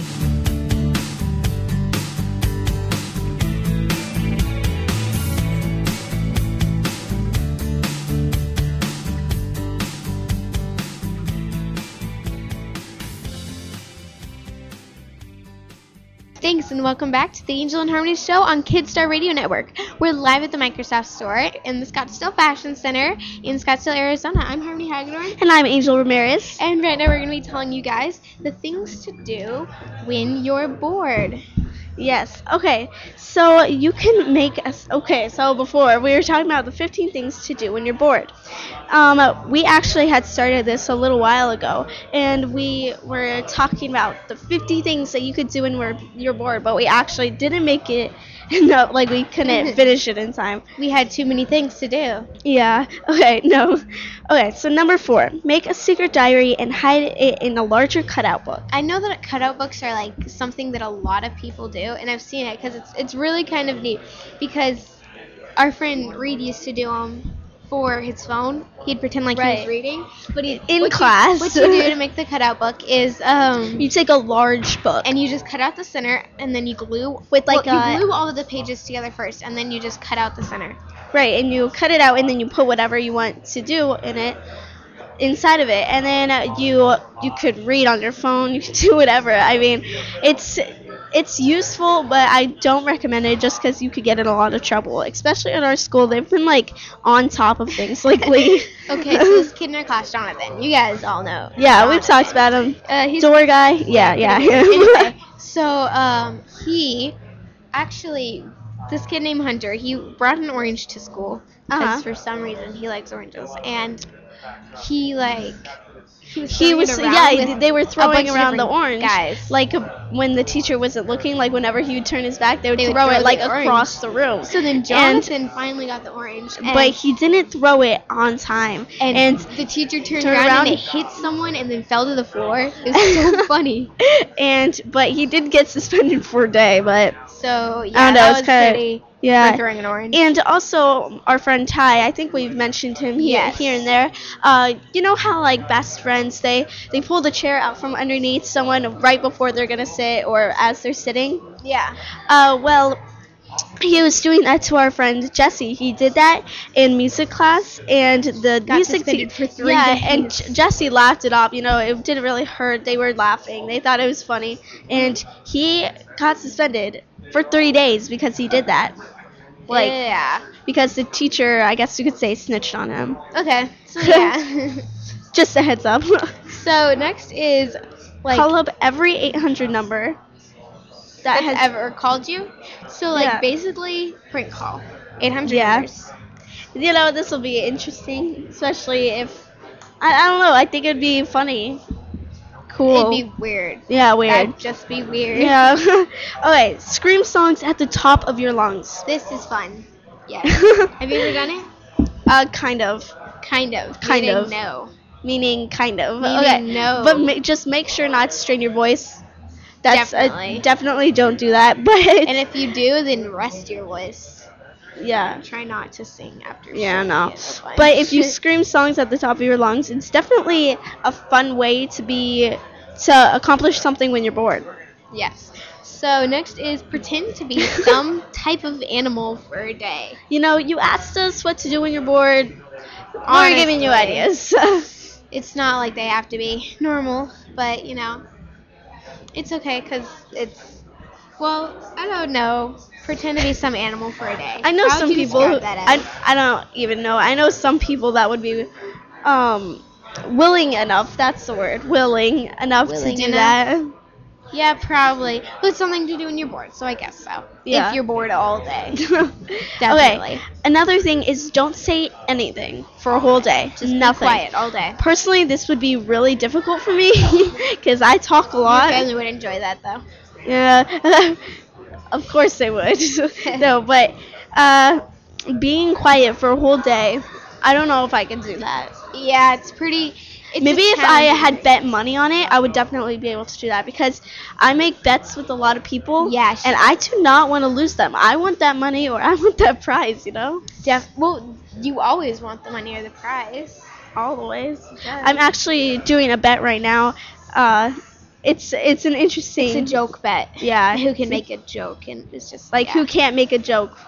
Thanks and welcome back to the Angel and Harmony Show on Kidstar Radio Network. We're live at the Microsoft Store in the Scottsdale Fashion Center in Scottsdale, Arizona. I'm Harmony Hagedorn. And I'm Angel Ramirez. And right now we're going to be telling you guys the things to do when you're bored. Yes. Okay. So you can make us. Okay. So before we were talking about the 15 things to do when you're bored. Um, we actually had started this a little while ago, and we were talking about the 50 things that you could do when we're, you're bored, but we actually didn't make it. No, like we couldn't finish it in time. We had too many things to do. Yeah. Okay. No. Okay. So number four, make a secret diary and hide it in a larger cutout book. I know that cutout books are like something that a lot of people do, and I've seen it because it's it's really kind of neat. Because our friend Reed used to do them for his phone. He'd pretend like he was reading, but he In what you- class. what you do to make the cutout book is um. You take a large book. and you just cut out the center, and then you glue With, like, well, a- you glue all of the pages together first, and then you just cut out the center. Right, and you cut it out, and then you put whatever you want to do in it inside of it, and then uh, you you could read on your phone. You could do whatever. I mean, it's it's useful, but I don't recommend it just because you could get in a lot of trouble. Especially at our school, they've been like on top of things lately. Okay, so this kid in our class, Jonathan, you guys all know. yeah, we've talked about him. Uh, he's Door guy. Yeah, yeah. anyway, so um, he actually, this kid named Hunter, he brought an orange to school because Uh-huh. for some reason he likes oranges, and he like he was he was yeah they were throwing around the orange guys. like uh, when the teacher wasn't looking like whenever he would turn his back they would, They would throw, throw it like the across the room So then And- finally got the orange, but he didn't throw it on time and, and the teacher turned, turned around, around and it hit someone and then fell to the floor. It was so funny. and but he did get suspended for a day but So yeah, I don't know, that it's was kinda- pretty yeah for throwing an orange. and also our friend Ty, I think we've mentioned him here, Yes. here and there. Uh, you know how like best friends they they pull the chair out from underneath someone right before they're gonna sit or as they're sitting. yeah. Uh, well, he was doing that to our friend Jesse. He did that in music class, and the Got music teacher for three yeah, days. and J- Jesse laughed it off. You know, it didn't really hurt. They were laughing. They thought it was funny, and he got suspended for three days because he did that. Like yeah. because the teacher, I guess you could say, snitched on him. Okay. So yeah. Just a heads up. so next is like Call up every 800 number that has ever called you. So like Yeah. basically prank call. 800 Yeah. numbers. you know this will be interesting especially if I, I don't know i think it'd be funny cool It'd be weird. yeah weird That'd just be weird. yeah okay scream songs at the top of your lungs This is fun. Yeah. Have you ever done it? uh kind of Kind of. Kind Meaning of. No. meaning kind of Meaning okay no. but ma- just make sure not to strain your voice that's Definitely. Uh, definitely don't do that but And if you do, then rest your voice. Yeah Try not to sing after. Yeah, no. it, that's fine. But if you scream songs at the top of your lungs, it's definitely a fun way to be to accomplish something when you're bored. yes. So next is pretend to be some type of animal for a day. You know, you asked us what to do when you're bored. We're giving you ideas. It's not like they have to be normal, but you know, it's okay because it's. Well, I don't know. Pretend to be some animal for a day. I know How some you people. that I as? I don't even know. I know some people that would be, um, willing enough. That's the word. Willing enough Willing to do enough? that. Yeah, probably. But it's something to do when you're bored, so I guess so. Yeah. If you're bored all day. okay. Definitely. Another thing is don't say anything for a whole day. Just Nothing. be quiet all day. Personally, this would be really difficult for me because I talk a Your lot. family would enjoy that though. Yeah, of course they would. no, but uh, being quiet for a whole day, I don't know if I could do that. Yeah, it's pretty. It's Maybe if I had bet money on it, I would definitely be able to do that because I make bets with a lot of people. Yeah, and I do not want to lose them. I want that money or I want that prize. You know, Def- well, you always want the money or the prize. always. I'm actually doing a bet right now. Uh, it's it's an interesting. It's a joke bet. Yeah. Who can make a joke and it's just like yeah. who can't make a joke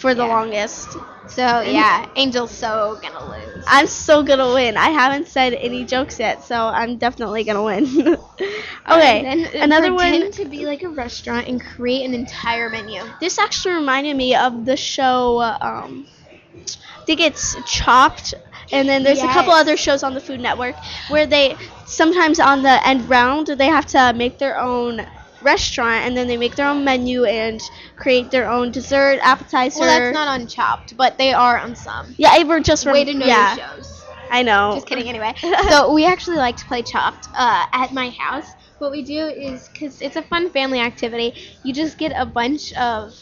for the Yeah. longest. So yeah, Angel's so gonna lose. I'm so gonna win. I haven't said any jokes yet, so I'm definitely gonna win. okay, And then another pretend one. to be like a restaurant and create an entire menu. This actually reminded me of the show. Um, I think it's Chopped, and then there's a couple other shows on the Food Network where they sometimes on the end round they have to make their own restaurant, and then they make their own menu and create their own dessert, appetizer. Well, that's not on Chopped, but they are on some. Yeah, I were just rem- Way to know yeah, your shows. I know. Just kidding. Anyway, so we actually like to play Chopped uh, at my house. What we do is because it's a fun family activity. You just get a bunch of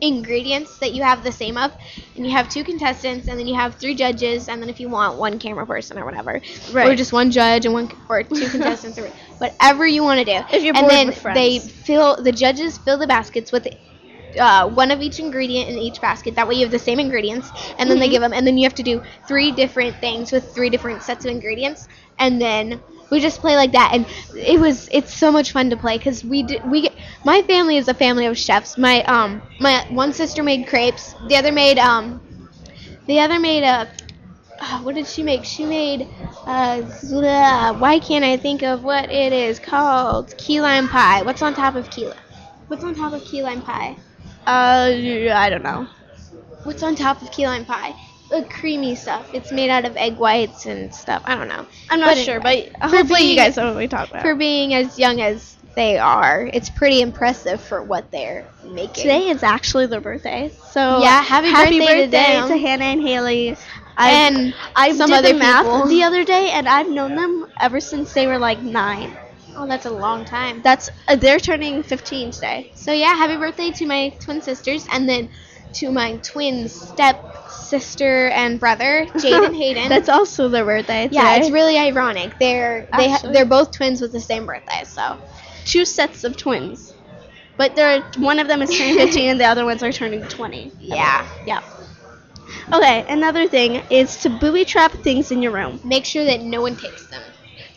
ingredients that you have the same of, and you have two contestants, and then you have three judges, and then if you want one camera person or whatever, right. or just one judge and one or two contestants or whatever you want to do. If you're and bored then with friends. they fill the judges fill the baskets with uh, one of each ingredient in each basket. That way you have the same ingredients, and then they Mhm. give them, and then you have to do three different things with three different sets of ingredients, and then we just play like that. And it was it's so much fun to play because we did, we get, my family is a family of chefs. My um my one sister made crepes, the other made um the other made a. Uh, what did she make? She made, uh, why can't I think of what it is called? Key lime pie. What's on top of key lime? What's on top of key lime pie? Uh, I don't know. What's on top of key lime pie? The creamy stuff. It's made out of egg whites and stuff. I don't know. I'm not But sure, anyway, but hopefully you guys know what we talk about. For being as young as they are, it's pretty impressive for what they're making. Today is actually their birthday, so Yeah, happy birthday to them. Hannah and Haley. I've, and I some did other the math people. the other day, and I've known them ever since they were like nine. Oh, that's a long time. That's uh, they're turning 15 today. So yeah, happy birthday to my twin sisters, and then to my twin step sister and brother, Jade and Hayden. That's also their birthday. yeah, it's really ironic. They're they ha- they're both twins with the same birthday. So two sets of twins, but they're one of them is turning 15, and the other ones are turning 20. yeah, Yeah. Okay, another thing is to booby trap things in your room. make sure that no one takes them.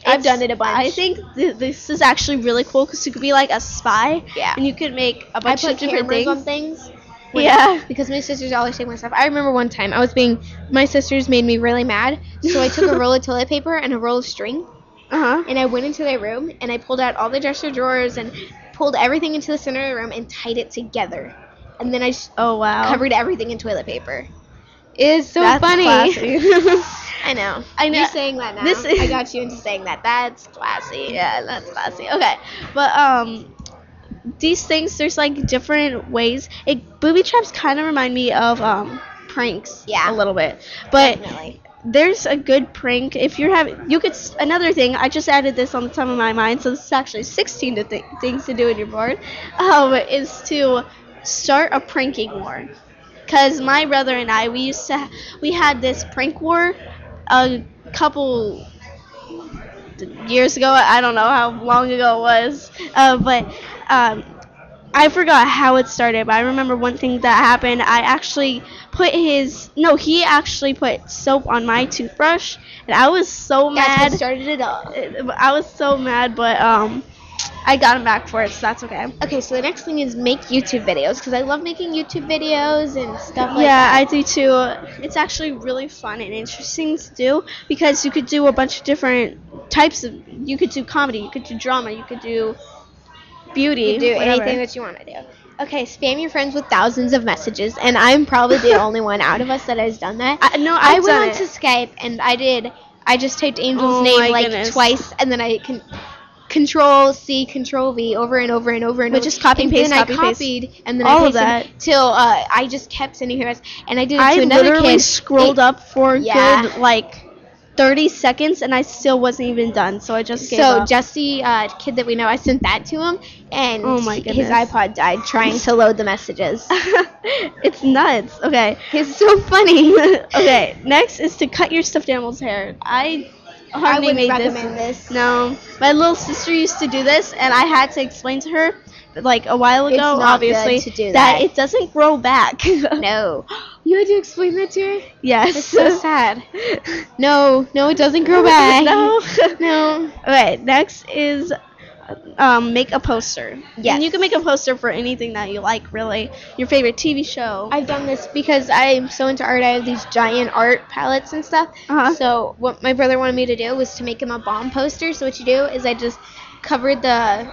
I've done it a bunch. I think th- this is actually really cool because you could be like a spy. Yeah. And you could make a bunch of different things. on things. when- Yeah. Because my sisters always take my stuff. I remember one time I was being my sisters made me really mad, so I took a roll of toilet paper and a roll of string, Uh huh. and I went into their room and I pulled out all the dresser drawers and pulled everything into the center of the room and tied it together, and then I Oh wow. covered everything in toilet paper. Is so That's funny. I know. I know. You're saying that now. This is- I got you into saying that. That's classy. yeah, that's classy. Okay, but um, these things there's like different ways. It booby traps kind of remind me of um pranks. Yeah. A little bit, but Definitely. there's a good prank if you're having you could another thing i just added this on the top of my mind so this is actually 16 to th- things to do in your board um, is to start a pranking war because my brother and i we used to we had this prank war a couple years ago i don't know how long ago it was uh, but um, I forgot how it started, but I remember one thing that happened. I actually put his no, he actually put soap on my toothbrush, and I was so That's mad. what started it all. I was so mad, but um, I got him back for it, so that's okay. Okay, so the next thing is make YouTube videos because I love making YouTube videos and stuff like that. yeah, that. I do too. It's actually really fun and interesting to do because you could do a bunch of different types of. You could do comedy, you could do drama, you could do beauty, You do whatever. anything that you want to do. Okay, spam your friends with thousands of messages, and I'm probably the only one out of us that has done that. I, no, I I've went done onto it. Skype and I did. I just typed Angel's Oh name like goodness. twice, and then I can Control C, Control V over and over and over and Which over. is copy, and paste, then copy, I paste. copied and then All I of pasted that. till uh, I just kept sending her and I did it I to another literally scrolled It- up for Yeah. good like 30 seconds and I still wasn't even done. So I just gave So. Jesse, uh, kid that we know, I sent that to him, and Oh my his iPod died trying to load the messages. it's nuts. Okay. It's so funny. okay. Next is to cut your stuffed animal's hair. I I hardly wouldn't made recommend this. No, my little sister used to do this, and I had to explain to her, like a while ago, It's not obviously, good to do that. it doesn't grow back. No, you had to explain that to her. yes. It's so sad. No, no, it doesn't grow back. no. no. Okay, next is um, make a poster. Yes. And you can make a poster for anything that you like, really. Your favorite TV show. I've done this because I'm so into art. I have these giant art palettes and stuff. Uh-huh. So what my brother wanted me to do was to make him a bomb poster. So what you do is I just covered the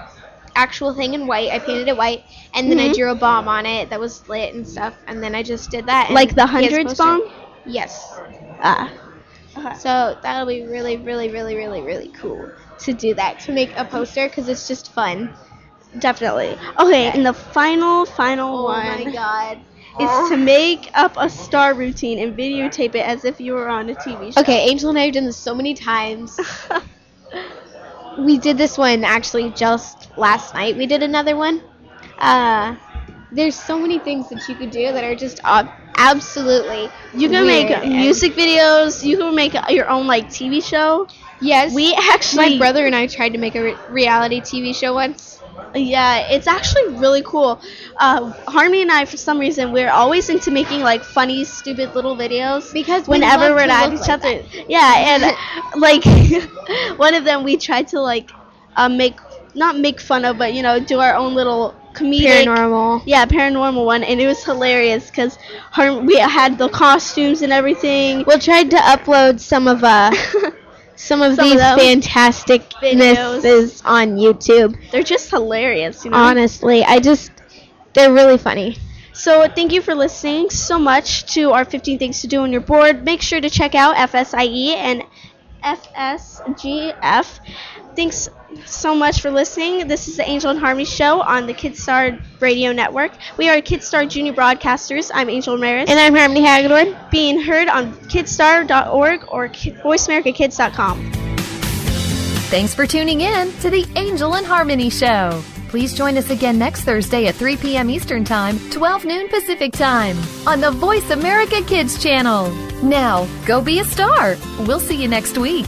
actual thing in white. I painted it white, and then I Mhm. drew a bomb on it that was lit and stuff. And then I just did that. like the he has a hundreds bomb? Yes. Ah. Uh-huh. So that'll be really, really, really, really, really cool to do that to make a poster because it's just fun. Definitely. Okay, and the final, final Oh one my god. is to make up a star routine and videotape it as if you were on a TV show. Okay, Angel and I have done this so many times. we did this one actually just last night. We did another one. Uh, there's so many things that you could do that are just ob- absolutely. You can weird make music videos. You can make your own like TV show. Yes. We actually, my brother and I tried to make a re- reality TV show once. yeah, it's actually really cool. Uh, Harmony and I, for some reason, we're always into making like funny, stupid little videos Because we whenever we're at each like other. Yeah, and like one of them, we tried to like uh, make not make fun of, but you know, do our own little comedic Paranormal. Yeah, paranormal one, and it was hilarious because we had the costumes and everything. We tried to upload some of uh some of Some these fantastic videos on YouTube. They're just hilarious, you know. Honestly, I just they're really funny. So thank you for listening so much to our 15 things to do on your board. Make sure to check out FSIE and FSGF. Thanks so much for listening. This is the Angel and Harmony Show on the Kidstar Radio Network. We are Kidstar Junior Broadcasters. I'm Angel Ramirez. And I'm Harmony Hagedorn. being heard on kidstar.org or ki- voiceamericakids.com. Thanks for tuning in to the Angel and Harmony Show. Please join us again next Thursday at 3 p.m. Eastern Time, 12 noon Pacific Time on the Voice America Kids channel. Now, go be a star. We'll see you next week.